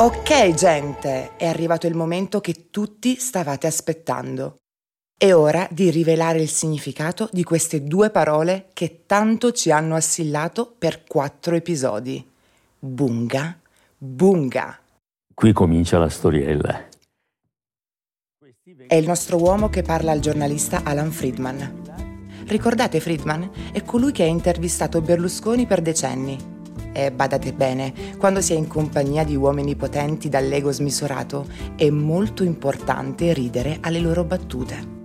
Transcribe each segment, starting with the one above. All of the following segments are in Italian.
Ok, gente, è arrivato il momento che tutti stavate aspettando. È ora di rivelare il significato di queste due parole che tanto ci hanno assillato per quattro episodi. Bunga, bunga. Qui comincia la storiella. È il nostro uomo che parla al giornalista Alan Friedman. Ricordate Friedman? È colui che ha intervistato Berlusconi per decenni. E badate bene, quando si è in compagnia di uomini potenti dall'ego smisurato, è molto importante ridere alle loro battute.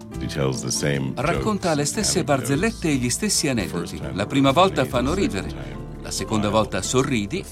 Racconta le stesse barzellette e gli stessi aneddoti. La prima volta fanno ridere, la seconda volta sorridi,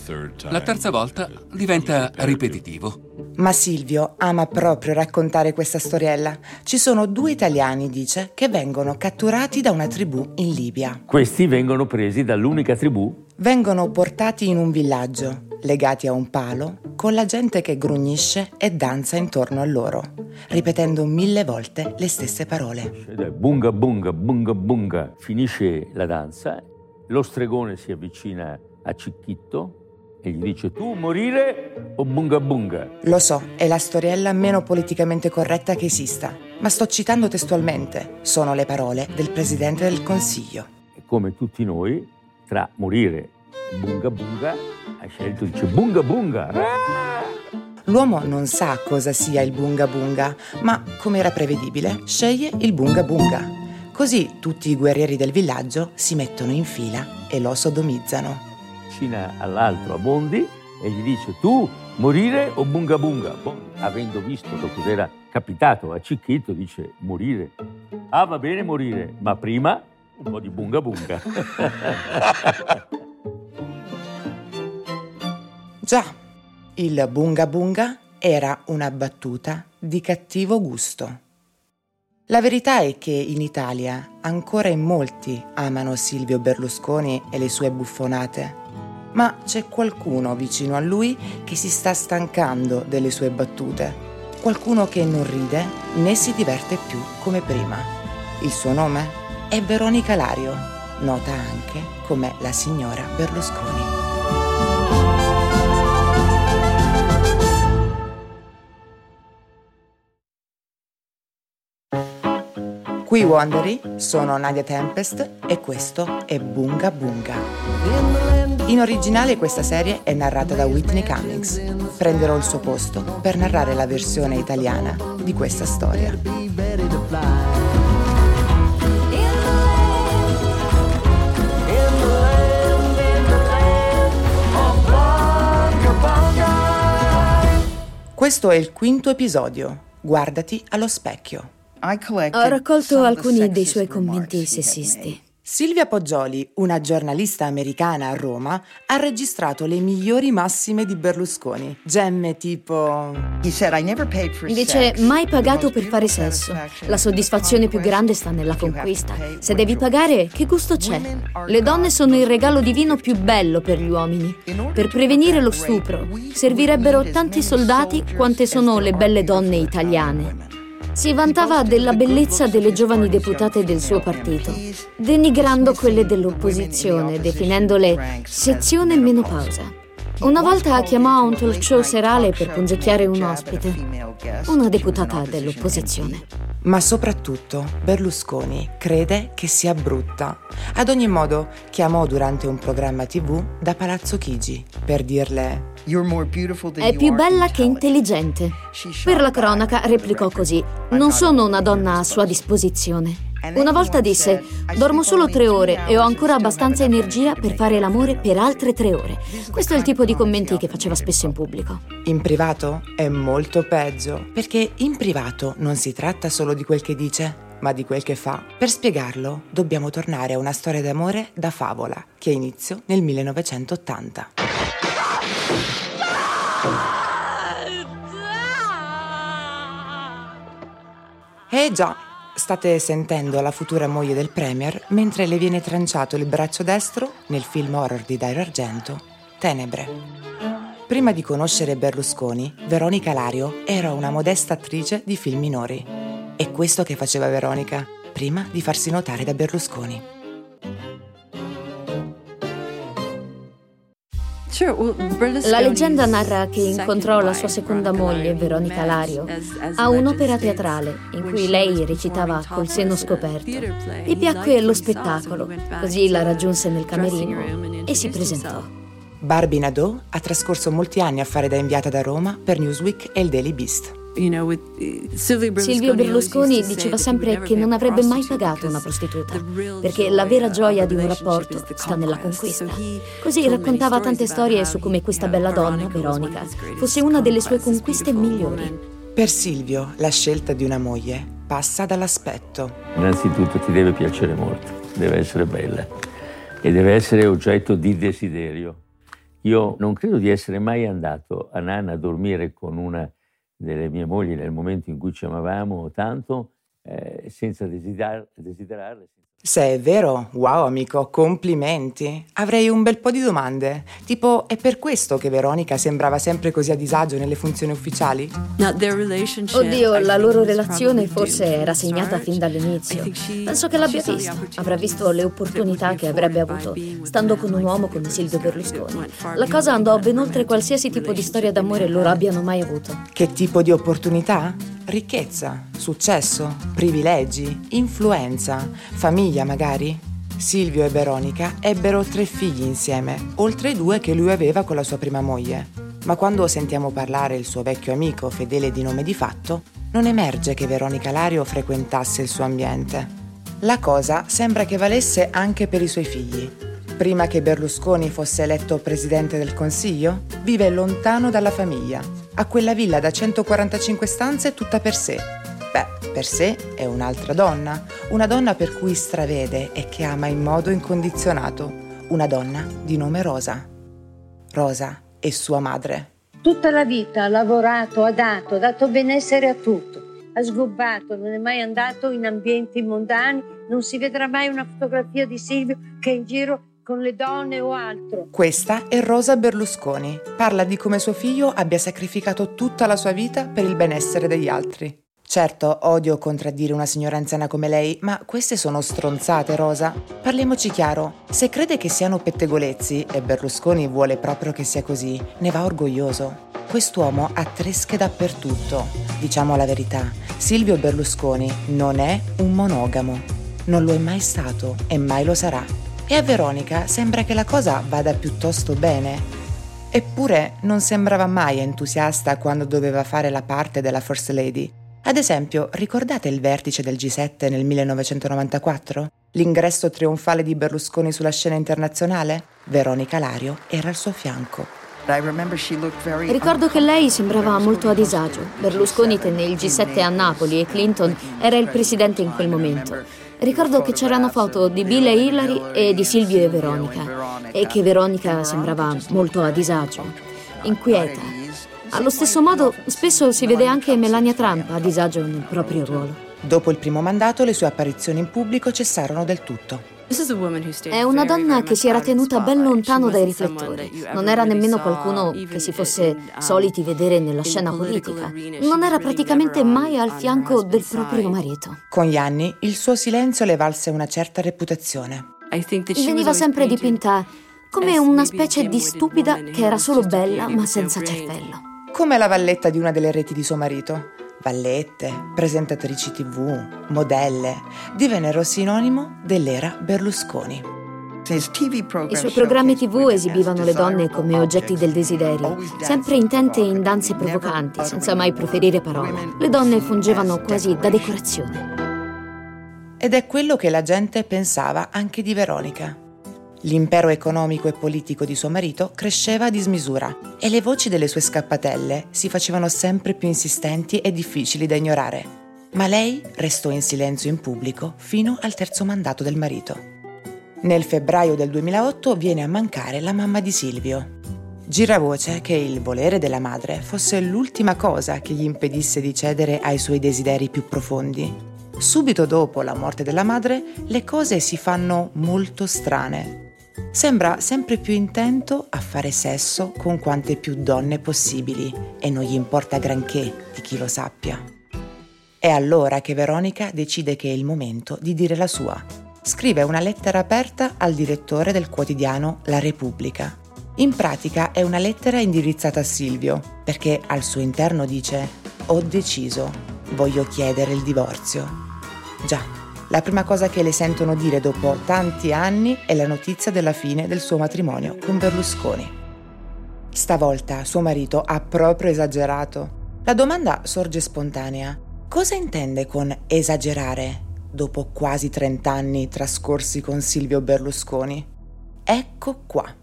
la terza volta diventa ripetitivo. Ma Silvio ama proprio raccontare questa storiella. Ci sono due italiani, dice, che vengono catturati da una tribù in Libia. Questi vengono presi dall'unica tribù? Vengono portati in un villaggio, legati a un palo, con la gente che grugnisce e danza intorno a loro, ripetendo mille volte le stesse parole. Bunga bunga bunga bunga. Finisce la danza lo stregone si avvicina a Cicchitto e gli dice tu morire o bunga bunga? Lo so, è la storiella meno politicamente corretta che esista, ma sto citando testualmente. Sono le parole del Presidente del Consiglio. E come tutti noi, tra morire bunga bunga, ha scelto, dice bunga bunga. L'uomo non sa cosa sia il bunga bunga, ma come era prevedibile, sceglie il bunga bunga. Così tutti i guerrieri del villaggio si mettono in fila e lo sodomizzano. Vicina all'altro a Bondi e gli dice tu morire o bunga bunga? Bondi, avendo visto cosa era capitato a Cicchito, dice morire. Ah va bene morire, ma prima un po' di bunga bunga. Già, il bunga bunga era una battuta di cattivo gusto. La verità è che in Italia ancora in molti amano Silvio Berlusconi e le sue buffonate, ma c'è qualcuno vicino a lui che si sta stancando delle sue battute, qualcuno che non ride né si diverte più come prima. Il suo nome è Veronica Lario, nota anche come la signora Berlusconi. Qui Wondery sono Nadia Tempest e questo è Bunga Bunga. In originale questa serie è narrata da Whitney Cummings. Prenderò il suo posto per narrare la versione italiana di questa storia. Questo è il quinto episodio. Guardati allo specchio. Ho raccolto alcuni dei suoi commenti sessisti. Silvia Poggioli, una giornalista americana a Roma, ha registrato le migliori massime di Berlusconi. Gemme tipo... Dice mai pagato per fare sesso. La soddisfazione più grande sta nella conquista. Se devi pagare, che gusto c'è? Le donne sono il regalo divino più bello per gli uomini. Per prevenire lo stupro servirebbero tanti soldati quante sono le belle donne italiane. Si vantava della bellezza delle giovani deputate del suo partito, denigrando quelle dell'opposizione, definendole sezione menopausa. Una volta chiamò a un talk show serale per punzecchiare un ospite, una deputata dell'opposizione. Ma soprattutto Berlusconi crede che sia brutta. Ad ogni modo, chiamò durante un programma tv da Palazzo Chigi per dirle è più bella che intelligente. Per la cronaca replicò così, non sono una donna a sua disposizione. Una volta disse, dormo solo tre ore e ho ancora abbastanza energia per fare l'amore per altre tre ore. Questo è il tipo di commenti che faceva spesso in pubblico. In privato è molto peggio, perché in privato non si tratta solo di quel che dice, ma di quel che fa. Per spiegarlo, dobbiamo tornare a una storia d'amore da favola, che ha inizio nel 1980. Eh già, state sentendo la futura moglie del Premier mentre le viene tranciato il braccio destro nel film horror di Dario Argento, Tenebre. Prima di conoscere Berlusconi, Veronica Lario era una modesta attrice di film minori. È questo che faceva Veronica, prima di farsi notare da Berlusconi. La leggenda narra che incontrò la sua seconda moglie, Veronica Lario, a un'opera teatrale in cui lei recitava col seno scoperto. Gli piacque lo spettacolo, così la raggiunse nel camerino e si presentò. Barbie Nadeau ha trascorso molti anni a fare da inviata da Roma per Newsweek e il Daily Beast. Uh, Silvio Berlusconi diceva sempre che non avrebbe mai pagato una prostituta, perché la vera gioia di un rapporto sta nella conquista. Così raccontava tante storie su come questa bella donna, Veronica, fosse una delle sue conquiste migliori. Per Silvio la scelta di una moglie passa dall'aspetto. Innanzitutto ti deve piacere molto, deve essere bella e deve essere oggetto di desiderio. Io non credo di essere mai andato a Nana a dormire con una delle mie mogli nel momento in cui ci amavamo tanto, eh, senza desider- desiderarle. Se è vero, wow amico, complimenti. Avrei un bel po' di domande. Tipo, è per questo che Veronica sembrava sempre così a disagio nelle funzioni ufficiali? Oddio, la loro relazione forse era segnata fin dall'inizio. Penso che l'abbia visto. Avrà visto le opportunità che avrebbe avuto stando con un uomo come Silvio Berlusconi. La cosa andò ben oltre qualsiasi tipo di storia d'amore loro abbiano mai avuto. Che tipo di opportunità? Ricchezza, successo, privilegi, influenza, famiglia magari? Silvio e Veronica ebbero tre figli insieme, oltre ai due che lui aveva con la sua prima moglie. Ma quando sentiamo parlare il suo vecchio amico, fedele di nome di fatto, non emerge che Veronica Lario frequentasse il suo ambiente. La cosa sembra che valesse anche per i suoi figli. Prima che Berlusconi fosse eletto presidente del Consiglio, vive lontano dalla famiglia, a quella villa da 145 stanze tutta per sé. Per sé è un'altra donna, una donna per cui stravede e che ama in modo incondizionato, una donna di nome Rosa. Rosa è sua madre. Tutta la vita ha lavorato, ha dato, ha dato benessere a tutto, ha sgobbato, non è mai andato in ambienti mondani, non si vedrà mai una fotografia di Silvio che è in giro con le donne o altro. Questa è Rosa Berlusconi. Parla di come suo figlio abbia sacrificato tutta la sua vita per il benessere degli altri. Certo, odio contraddire una signora anziana come lei, ma queste sono stronzate, Rosa. Parliamoci chiaro, se crede che siano pettegolezzi, e Berlusconi vuole proprio che sia così, ne va orgoglioso. Quest'uomo ha tresche dappertutto. Diciamo la verità, Silvio Berlusconi non è un monogamo. Non lo è mai stato e mai lo sarà. E a Veronica sembra che la cosa vada piuttosto bene. Eppure non sembrava mai entusiasta quando doveva fare la parte della First Lady. Ad esempio, ricordate il vertice del G7 nel 1994? L'ingresso trionfale di Berlusconi sulla scena internazionale? Veronica Lario era al suo fianco. Ricordo che lei sembrava molto a disagio. Berlusconi tenne il G7 a Napoli e Clinton era il presidente in quel momento. Ricordo che c'erano foto di Bill e Hillary e di Silvio e Veronica e che Veronica sembrava molto a disagio, inquieta. Allo stesso modo, spesso si vede anche Melania Trump a disagio nel proprio ruolo. Dopo il primo mandato, le sue apparizioni in pubblico cessarono del tutto. È una donna che si era tenuta ben lontano dai riflettori. Non era nemmeno qualcuno che si fosse soliti vedere nella scena politica. Non era praticamente mai al fianco del proprio marito. Con gli anni il suo silenzio le valse una certa reputazione. Veniva sempre dipinta come una specie di stupida che era solo bella ma senza cervello. Come la valletta di una delle reti di suo marito vallette, presentatrici tv, modelle, divennero sinonimo dell'era Berlusconi. I suoi programmi tv esibivano le donne come oggetti del desiderio, sempre intente in danze provocanti, senza mai proferire parole. Le donne fungevano quasi da decorazione. Ed è quello che la gente pensava anche di Veronica. L'impero economico e politico di suo marito cresceva a dismisura e le voci delle sue scappatelle si facevano sempre più insistenti e difficili da ignorare. Ma lei restò in silenzio in pubblico fino al terzo mandato del marito. Nel febbraio del 2008 viene a mancare la mamma di Silvio. Gira voce che il volere della madre fosse l'ultima cosa che gli impedisse di cedere ai suoi desideri più profondi. Subito dopo la morte della madre, le cose si fanno molto strane. Sembra sempre più intento a fare sesso con quante più donne possibili e non gli importa granché di chi lo sappia. È allora che Veronica decide che è il momento di dire la sua. Scrive una lettera aperta al direttore del quotidiano La Repubblica. In pratica è una lettera indirizzata a Silvio, perché al suo interno dice Ho deciso, voglio chiedere il divorzio. Già, la prima cosa che le sentono dire dopo tanti anni è la notizia della fine del suo matrimonio con Berlusconi. Stavolta suo marito ha proprio esagerato. La domanda sorge spontanea. Cosa intende con esagerare dopo quasi 30 anni trascorsi con Silvio Berlusconi? Ecco qua.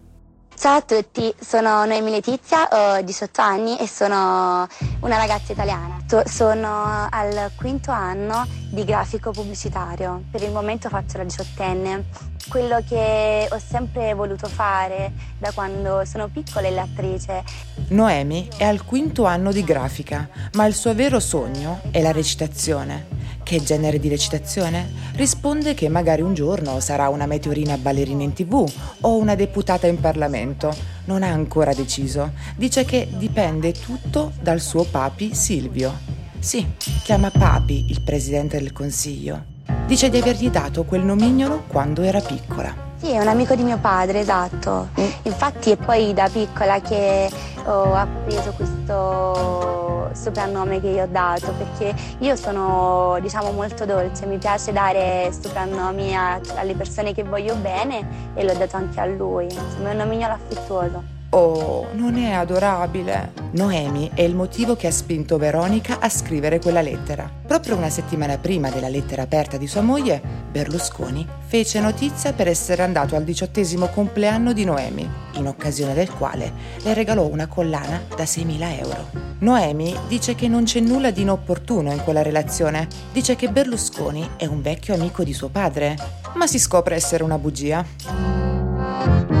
Ciao a tutti, sono Noemi Letizia, ho 18 anni e sono una ragazza italiana. Sono al quinto anno di grafico pubblicitario. Per il momento faccio la diciottenne. Quello che ho sempre voluto fare da quando sono piccola è l'attrice. Noemi è al quinto anno di grafica, ma il suo vero sogno è la recitazione. Che genere di recitazione? Risponde che magari un giorno sarà una meteorina ballerina in tv o una deputata in Parlamento. Non ha ancora deciso. Dice che dipende tutto dal suo papi Silvio. Sì, chiama papi il presidente del Consiglio. Dice di avergli dato quel nomignolo quando era piccola. Sì, è un amico di mio padre, esatto. Mm. Infatti è poi da piccola che ho appreso questo soprannome che gli ho dato, perché io sono, diciamo, molto dolce, mi piace dare soprannomi a, alle persone che voglio bene e l'ho dato anche a lui. Insomma, è un nomignolo affettuoso. Oh, non è adorabile. Noemi è il motivo che ha spinto Veronica a scrivere quella lettera. Proprio una settimana prima della lettera aperta di sua moglie, Berlusconi fece notizia per essere andato al diciottesimo compleanno di Noemi, in occasione del quale le regalò una collana da 6.000 euro. Noemi dice che non c'è nulla di inopportuno in quella relazione, dice che Berlusconi è un vecchio amico di suo padre, ma si scopre essere una bugia.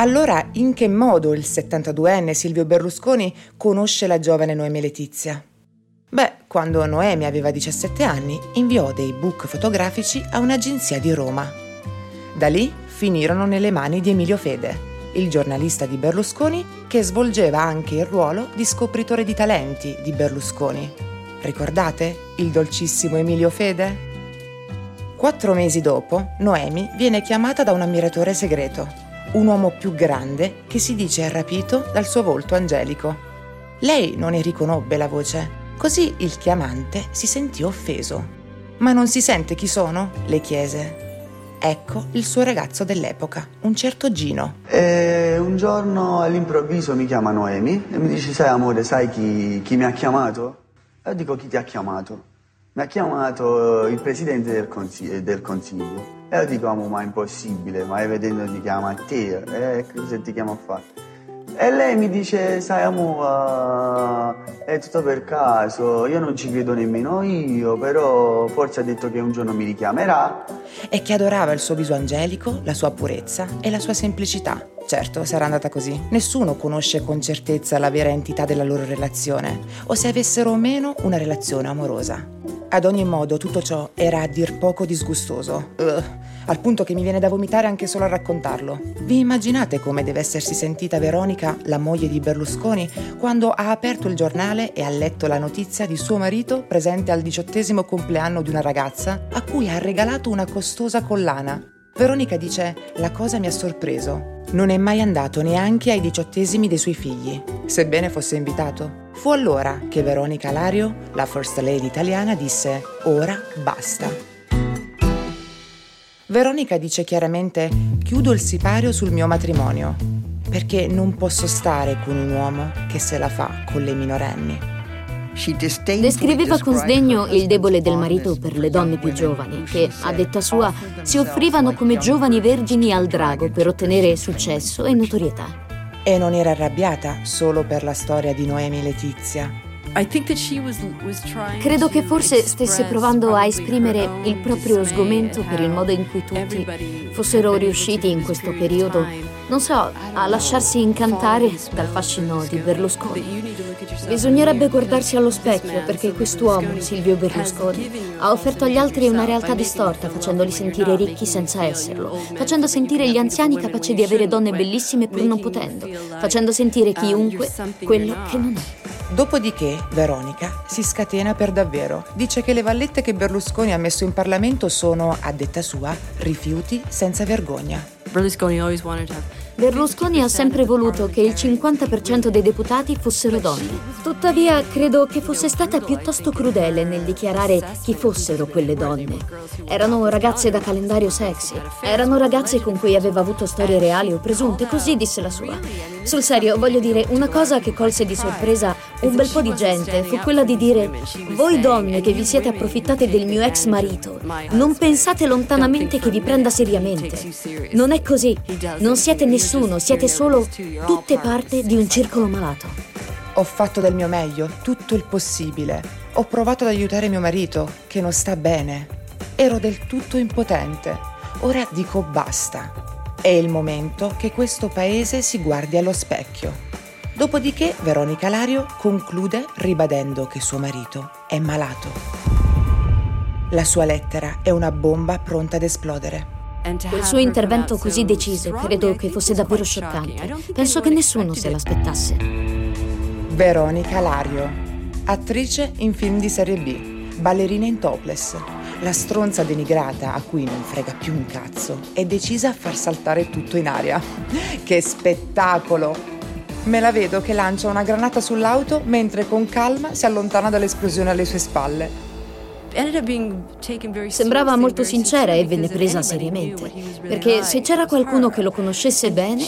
Allora, in che modo il 72enne Silvio Berlusconi conosce la giovane Noemi Letizia? Beh, quando Noemi aveva 17 anni, inviò dei book fotografici a un'agenzia di Roma. Da lì finirono nelle mani di Emilio Fede, il giornalista di Berlusconi che svolgeva anche il ruolo di scopritore di talenti di Berlusconi. Ricordate il dolcissimo Emilio Fede? Quattro mesi dopo, Noemi viene chiamata da un ammiratore segreto, un uomo più grande che si dice rapito dal suo volto angelico. Lei non ne riconobbe la voce, così il chiamante si sentì offeso. Ma non si sente chi sono? le chiese. Ecco il suo ragazzo dell'epoca, un certo Gino. E un giorno all'improvviso mi chiama Noemi e mi dice: Sai, amore, sai chi, chi mi ha chiamato? E dico: Chi ti ha chiamato? Mi ha chiamato il presidente del, consiglio. Del consiglio. E io dico, ma è impossibile, ma vedendo ti chiama a te, eh, cosa ti chiama a fare? E lei mi dice, sai amore, è tutto per caso, io non ci credo nemmeno io, però forse ha detto che un giorno mi richiamerà. E che adorava il suo viso angelico, la sua purezza e la sua semplicità. Certo, sarà andata così. Nessuno conosce con certezza la vera entità della loro relazione, o se avessero o meno una relazione amorosa. Ad ogni modo, tutto ciò era a dir poco disgustoso. Ugh, al punto che mi viene da vomitare anche solo a raccontarlo. Vi immaginate come deve essersi sentita Veronica, la moglie di Berlusconi, quando ha aperto il giornale e ha letto la notizia di suo marito presente al diciottesimo compleanno di una ragazza a cui ha regalato una costosa collana? Veronica dice: La cosa mi ha sorpreso. Non è mai andato neanche ai diciottesimi dei suoi figli, sebbene fosse invitato. Fu allora che Veronica Lario, la First Lady italiana, disse ora basta. Veronica dice chiaramente chiudo il sipario sul mio matrimonio, perché non posso stare con un uomo che se la fa con le minorenni. Descriveva con sdegno il debole del marito per le donne più giovani, che, a detta sua, si offrivano come giovani vergini al drago per ottenere successo e notorietà. E non era arrabbiata solo per la storia di Noemi Letizia. Credo che forse stesse provando a esprimere il proprio sgomento per il modo in cui tutti fossero riusciti in questo periodo, non so, a lasciarsi incantare dal fascino di Berlusconi. Bisognerebbe guardarsi allo specchio perché quest'uomo, Silvio Berlusconi, ha offerto agli altri una realtà distorta, facendoli sentire ricchi senza esserlo, facendo sentire gli anziani capaci di avere donne bellissime pur non potendo, facendo sentire chiunque quello che non è. Dopodiché Veronica si scatena per davvero. Dice che le vallette che Berlusconi ha messo in Parlamento sono, a detta sua, rifiuti senza vergogna. Berlusconi always wanted to have Berlusconi ha sempre voluto che il 50% dei deputati fossero donne. Tuttavia, credo che fosse stata piuttosto crudele nel dichiarare chi fossero quelle donne. Erano ragazze da calendario sexy, erano ragazze con cui aveva avuto storie reali o presunte, così disse la sua. Sul serio, voglio dire, una cosa che colse di sorpresa un bel po' di gente fu quella di dire: Voi donne che vi siete approfittate del mio ex marito, non pensate lontanamente che vi prenda seriamente. Non è così, non siete nessuno nessuno, siete solo tutte parte di un circolo malato. Ho fatto del mio meglio, tutto il possibile. Ho provato ad aiutare mio marito, che non sta bene. Ero del tutto impotente. Ora dico basta. È il momento che questo paese si guardi allo specchio. Dopodiché Veronica Lario conclude ribadendo che suo marito è malato. La sua lettera è una bomba pronta ad esplodere. Quel suo intervento così deciso credo che fosse davvero scioccante. Penso che nessuno se l'aspettasse. Veronica Lario, attrice in film di serie B, ballerina in topless, la stronza denigrata a cui non frega più un cazzo, è decisa a far saltare tutto in aria. Che spettacolo! Me la vedo che lancia una granata sull'auto mentre con calma si allontana dall'esplosione alle sue spalle. Sembrava molto sincera e venne presa seriamente, perché se c'era qualcuno che lo conoscesse bene,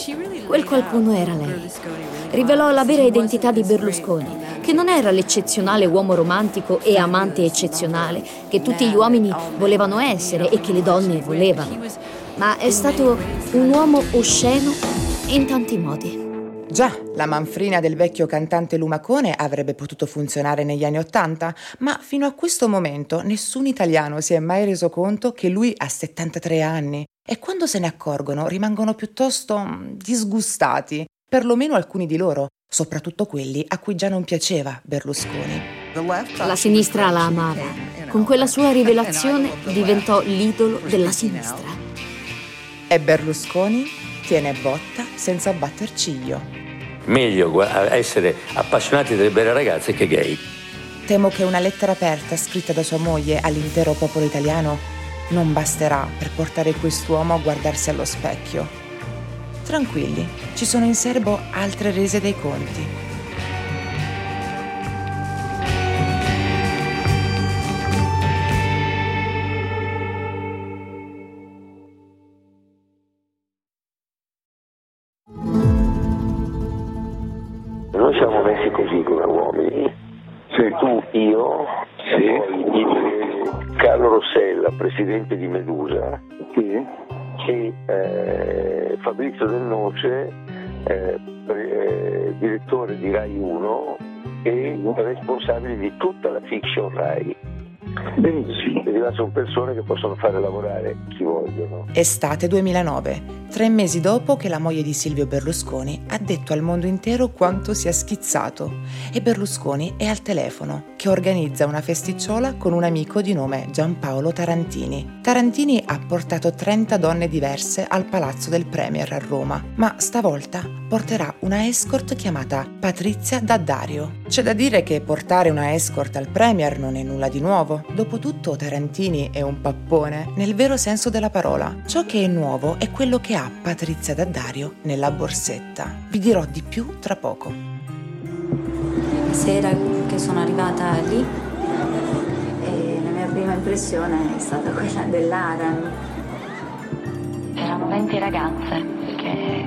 quel qualcuno era lei. Rivelò la vera identità di Berlusconi, che non era l'eccezionale uomo romantico e amante eccezionale che tutti gli uomini volevano essere e che le donne volevano, ma è stato un uomo osceno in tanti modi. Già, la manfrina del vecchio cantante Lumacone avrebbe potuto funzionare negli anni Ottanta, ma fino a questo momento nessun italiano si è mai reso conto che lui ha 73 anni e quando se ne accorgono rimangono piuttosto mm, disgustati, perlomeno alcuni di loro, soprattutto quelli a cui già non piaceva Berlusconi. La sinistra la amava. Con quella sua rivelazione diventò l'idolo della sinistra. E Berlusconi tiene botta senza batter ciglio meglio essere appassionati delle belle ragazze che gay. Temo che una lettera aperta scritta da sua moglie all'intero popolo italiano non basterà per portare quest'uomo a guardarsi allo specchio. Tranquilli, ci sono in serbo altre rese dei conti. Responsabile di tutta la fiction Rai. Benissimo. Perché sono persone che possono fare lavorare chi vogliono. Estate 2009, tre mesi dopo che la moglie di Silvio Berlusconi ha detto al mondo intero quanto sia schizzato. E Berlusconi è al telefono, che organizza una festicciola con un amico di nome Giampaolo Tarantini. Tarantini ha portato 30 donne diverse al palazzo del Premier a Roma, ma stavolta porterà una escort chiamata Patrizia Daddario. C'è da dire che portare una escort al Premier non è nulla di nuovo. Dopotutto Tarantini è un pappone, nel vero senso della parola. Ciò che è nuovo è quello che ha Patrizia Daddario nella borsetta. Vi dirò di più tra poco. Sera che sono arrivata lì e la mia prima impressione è stata quella dell'Aran. Erano 20 ragazze che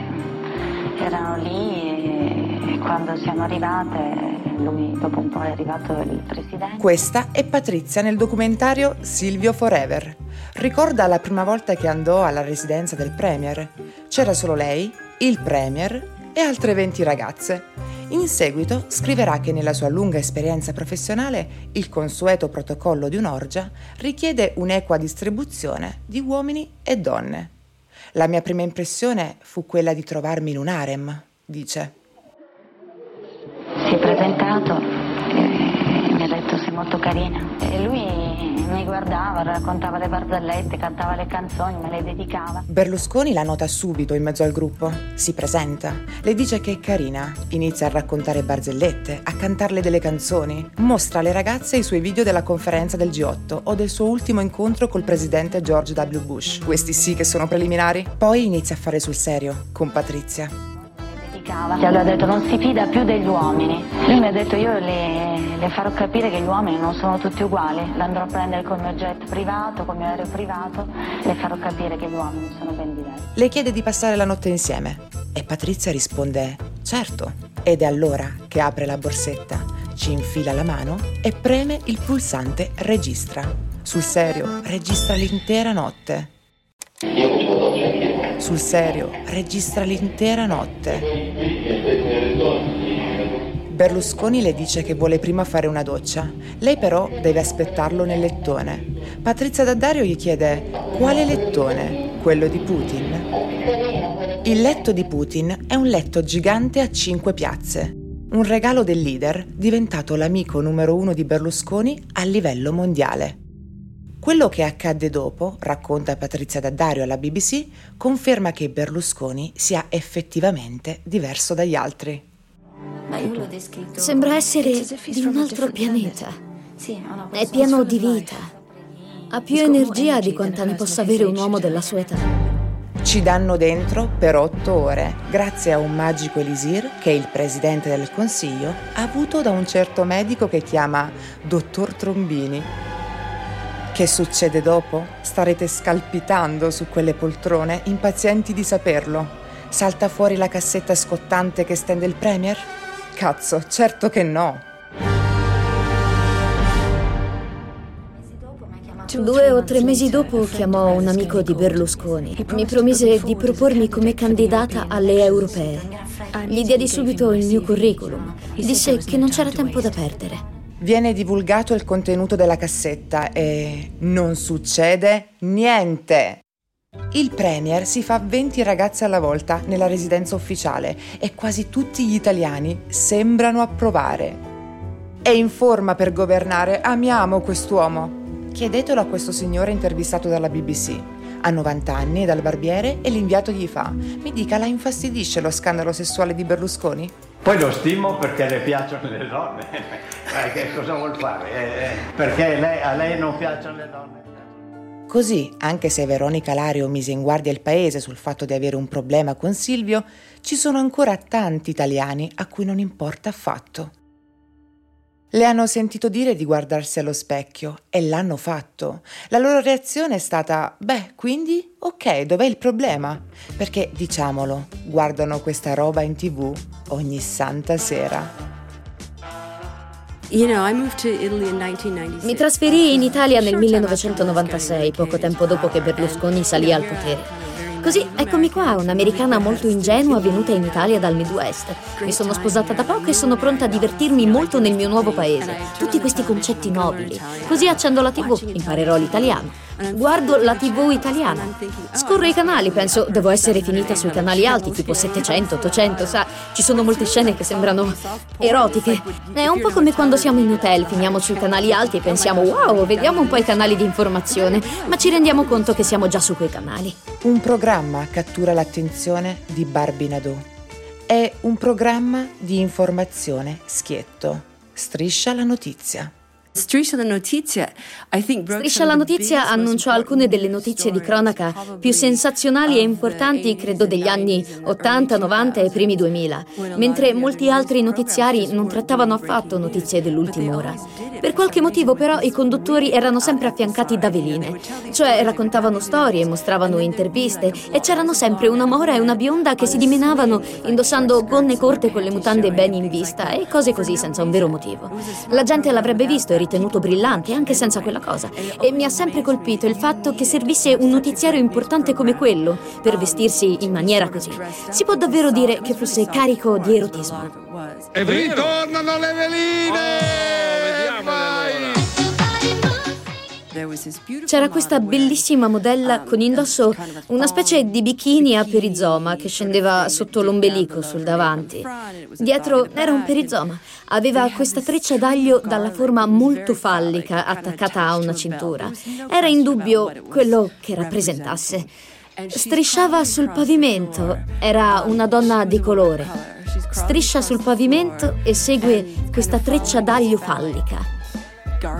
erano lì e quando siamo arrivate lui dopo un po' è arrivato il presidente. Questa è Patrizia nel documentario Silvio Forever. Ricorda la prima volta che andò alla residenza del Premier. C'era solo lei, il Premier e altre 20 ragazze. In seguito scriverà che nella sua lunga esperienza professionale il consueto protocollo di un'orgia richiede un'equa distribuzione di uomini e donne. La mia prima impressione fu quella di trovarmi in un harem, dice si è presentato e mi ha detto sei molto carina e lui mi guardava, raccontava le barzellette, cantava le canzoni, me le dedicava. Berlusconi la nota subito in mezzo al gruppo, si presenta, le dice che è carina, inizia a raccontare barzellette, a cantarle delle canzoni, mostra alle ragazze i suoi video della conferenza del G8 o del suo ultimo incontro col presidente George W. Bush. Questi sì che sono preliminari. Poi inizia a fare sul serio, con Patrizia criticava. Gli ha detto non si fida più degli uomini. Lui mi ha detto io le, le, farò capire che gli uomini non sono tutti uguali, l'andrò a prendere col mio jet privato, col mio aereo privato, le farò capire che gli uomini sono ben diversi. Le chiede di passare la notte insieme e Patrizia risponde certo. Ed è allora che apre la borsetta, ci infila la mano e preme il pulsante registra. Sul serio, registra l'intera notte. Io sul serio, registra l'intera notte. Berlusconi le dice che vuole prima fare una doccia. Lei però deve aspettarlo nel lettone. Patrizia Daddario gli chiede quale lettone? Quello di Putin? Il letto di Putin è un letto gigante a cinque piazze. Un regalo del leader diventato l'amico numero uno di Berlusconi a livello mondiale. Quello che accadde dopo, racconta Patrizia Daddario alla BBC, conferma che Berlusconi sia effettivamente diverso dagli altri. Sembra essere di un altro pianeta. È pieno di vita. Ha più energia di quanta ne possa avere un uomo della sua età. Ci danno dentro per otto ore, grazie a un magico elisir che il presidente del consiglio ha avuto da un certo medico che chiama Dottor Trombini che succede dopo? Starete scalpitando su quelle poltrone, impazienti di saperlo. Salta fuori la cassetta scottante che stende il Premier? Cazzo, certo che no. Due o tre mesi dopo chiamò un amico di Berlusconi. Mi promise di propormi come candidata alle europee. Gli diedi subito il mio curriculum. Disse che non c'era tempo da perdere. Viene divulgato il contenuto della cassetta e non succede niente. Il Premier si fa 20 ragazze alla volta nella residenza ufficiale e quasi tutti gli italiani sembrano approvare. È in forma per governare, amiamo quest'uomo. Chiedetelo a questo signore intervistato dalla BBC. Ha 90 anni, dal barbiere e l'inviato gli fa: Mi dica, la infastidisce lo scandalo sessuale di Berlusconi? Poi lo stimo perché le piacciono le donne. che cosa vuol fare? Eh, eh, perché lei, a lei non piacciono le donne? Così, anche se Veronica Lario mise in guardia il paese sul fatto di avere un problema con Silvio, ci sono ancora tanti italiani a cui non importa affatto. Le hanno sentito dire di guardarsi allo specchio e l'hanno fatto. La loro reazione è stata, beh, quindi, ok, dov'è il problema? Perché, diciamolo, guardano questa roba in tv ogni santa sera. Mi trasferii in Italia nel 1996, poco tempo dopo che Berlusconi salì al potere. Così eccomi qua, un'americana molto ingenua venuta in Italia dal Midwest. Mi sono sposata da poco e sono pronta a divertirmi molto nel mio nuovo paese. Tutti questi concetti nobili. Così accendo la TV, imparerò l'italiano. Guardo la TV italiana. Scorro i canali, penso devo essere finita sui canali alti, tipo 700, 800, sa, ci sono molte scene che sembrano erotiche. È un po' come quando siamo in hotel, finiamo sui canali alti e pensiamo wow, vediamo un po' i canali di informazione, ma ci rendiamo conto che siamo già su quei canali. Un programma cattura l'attenzione di Barbie Nadeau. È un programma di informazione schietto. Striscia la notizia. Striscia la notizia, Striscia la notizia annunciò alcune delle notizie di cronaca più sensazionali e importanti, credo, degli anni 80, 90 e primi 2000, mentre molti altri notiziari non trattavano affatto notizie dell'ultima ora. Per qualche motivo, però, i conduttori erano sempre affiancati da veline, cioè raccontavano storie, mostravano interviste e c'erano sempre una mora e una bionda che si dimenavano indossando gonne corte con le mutande ben in vista e cose così senza un vero motivo. La gente l'avrebbe visto e ritenuto brillante anche senza quella cosa. E mi ha sempre colpito il fatto che servisse un notiziario importante come quello per vestirsi in maniera così. Si può davvero dire che fosse carico di erotismo. E ritornano le veline! Oh, Vai! C'era questa bellissima modella con indosso una specie di bikini a perizoma che scendeva sotto l'ombelico sul davanti. Dietro era un perizoma. Aveva questa treccia d'aglio dalla forma molto fallica attaccata a una cintura. Era in dubbio quello che rappresentasse. Strisciava sul pavimento. Era una donna di colore. Striscia sul pavimento e segue questa treccia d'aglio fallica.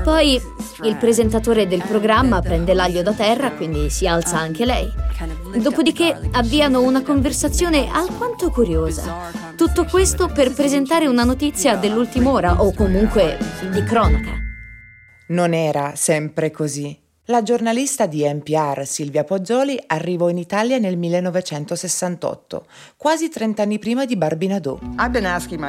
Poi il presentatore del programma prende l'aglio da terra, quindi si alza anche lei. Dopodiché avviano una conversazione alquanto curiosa. Tutto questo per presentare una notizia dell'ultima ora o comunque di cronaca. Non era sempre così. La giornalista di NPR Silvia Poggioli arrivò in Italia nel 1968, quasi 30 anni prima di Barbie Nadeau.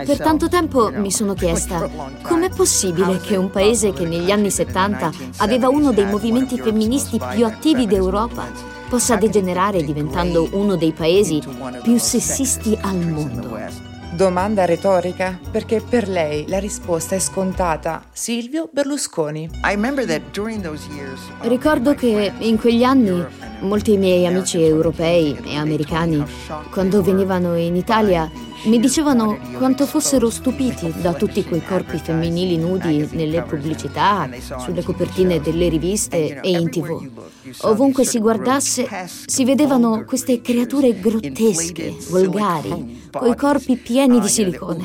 Per tanto tempo mi sono chiesta com'è possibile che un paese che negli anni 70 aveva uno dei movimenti femministi più attivi d'Europa possa degenerare diventando uno dei paesi più sessisti al mondo. Domanda retorica, perché per lei la risposta è scontata. Silvio Berlusconi. Ricordo che in quegli anni molti miei amici europei e americani, quando venivano in Italia, mi dicevano quanto fossero stupiti da tutti quei corpi femminili nudi nelle pubblicità, sulle copertine delle riviste e in tv. Ovunque si guardasse si vedevano queste creature grottesche, volgari, coi corpi pieni di silicone.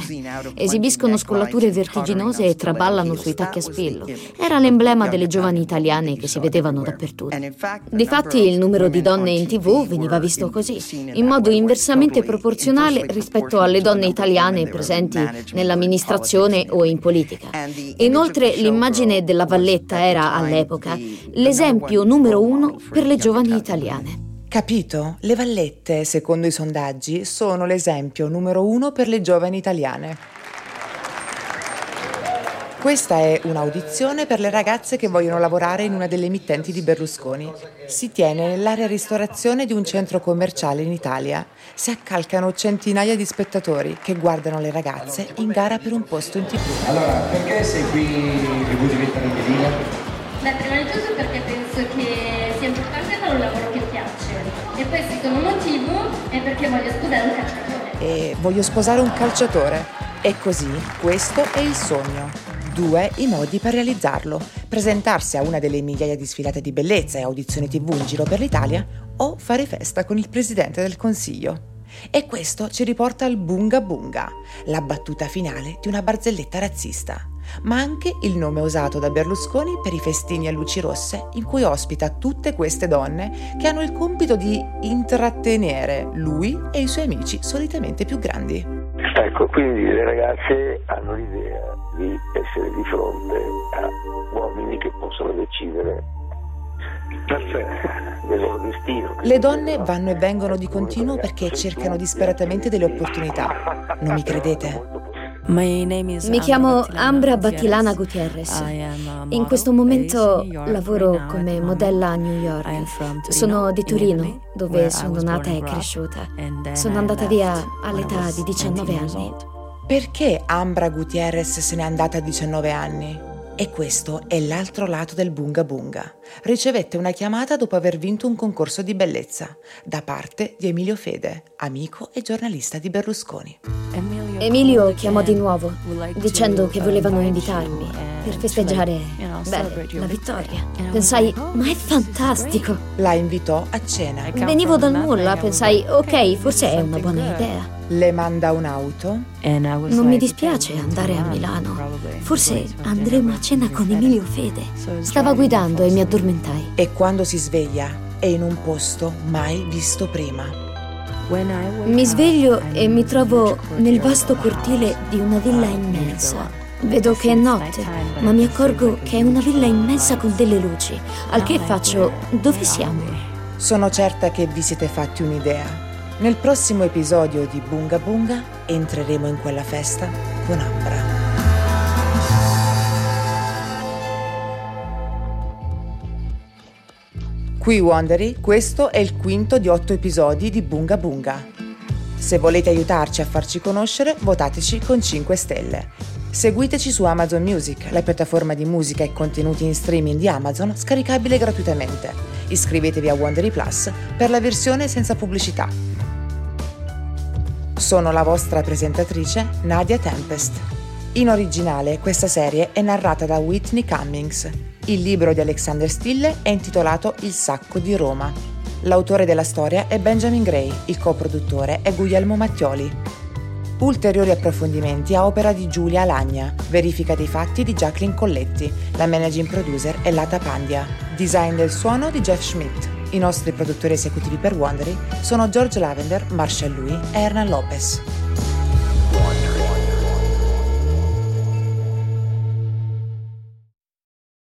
Esibiscono scollature vertiginose e traballano sui tacchi a spillo. Era l'emblema delle giovani italiane che si vedevano dappertutto. Difatti il numero di donne in tv veniva visto così, in modo inversamente proporzionale rispetto alle donne italiane presenti nell'amministrazione o in politica. Inoltre l'immagine della Valletta era all'epoca l'esempio numero uno per le giovani italiane. Capito? Le Vallette, secondo i sondaggi, sono l'esempio numero uno per le giovani italiane. Questa è un'audizione per le ragazze che vogliono lavorare in una delle emittenti di Berlusconi. Si tiene nell'area ristorazione di un centro commerciale in Italia. Si accalcano centinaia di spettatori che guardano le ragazze in gara per un posto in tv. Allora, perché sei qui e vuoi diventare pedina? Beh, prima di tutto Secondo motivo è perché voglio sposare un calciatore. E voglio sposare un calciatore. E così, questo è il sogno. Due i modi per realizzarlo. Presentarsi a una delle migliaia di sfilate di bellezza e audizioni tv in giro per l'Italia o fare festa con il Presidente del Consiglio. E questo ci riporta al Bunga Bunga, la battuta finale di una barzelletta razzista, ma anche il nome usato da Berlusconi per i festini a luci rosse in cui ospita tutte queste donne che hanno il compito di intrattenere lui e i suoi amici solitamente più grandi. Ecco, quindi le ragazze hanno l'idea di essere di fronte a uomini che possono decidere. Le donne vanno e vengono di continuo perché cercano disperatamente delle opportunità. Non mi credete? Mi chiamo Ambra Battilana Gutierrez. In questo momento lavoro come modella a New York. Sono di Torino, dove sono nata e cresciuta. Sono andata via all'età di 19 anni. Perché Ambra Gutierrez se n'è andata a 19 anni? E questo è l'altro lato del Bunga Bunga. Ricevette una chiamata dopo aver vinto un concorso di bellezza da parte di Emilio Fede, amico e giornalista di Berlusconi. Emilio chiamò di nuovo, dicendo che volevano invitarmi per festeggiare beh, la vittoria. Pensai, ma è fantastico! La invitò a cena. Venivo dal nulla, pensai, ok, forse è una buona idea. Le manda un'auto? Non mi dispiace andare a Milano. Forse andremo a cena con Emilio Fede. Stava guidando e mi addormentai. E quando si sveglia è in un posto mai visto prima. Mi sveglio e mi trovo nel vasto cortile di una villa immensa. Vedo che è notte, ma mi accorgo che è una villa immensa con delle luci, al che faccio dove siamo? Sono certa che vi siete fatti un'idea. Nel prossimo episodio di Bunga Bunga entreremo in quella festa con Ambra. Qui Wondery, questo è il quinto di otto episodi di Bunga Bunga. Se volete aiutarci a farci conoscere, votateci con 5 stelle. Seguiteci su Amazon Music, la piattaforma di musica e contenuti in streaming di Amazon, scaricabile gratuitamente. Iscrivetevi a Wondery Plus per la versione senza pubblicità. Sono la vostra presentatrice Nadia Tempest. In originale questa serie è narrata da Whitney Cummings. Il libro di Alexander Stille è intitolato Il sacco di Roma. L'autore della storia è Benjamin Gray, il coproduttore è Guglielmo Mattioli. Ulteriori approfondimenti a opera di Giulia Alagna, verifica dei fatti di Jacqueline Colletti, la managing producer è Lata Pandia, design del suono di Jeff Schmidt. I nostri produttori esecutivi per Wondery sono George Lavender, Marshall Louis e Hernan Lopez.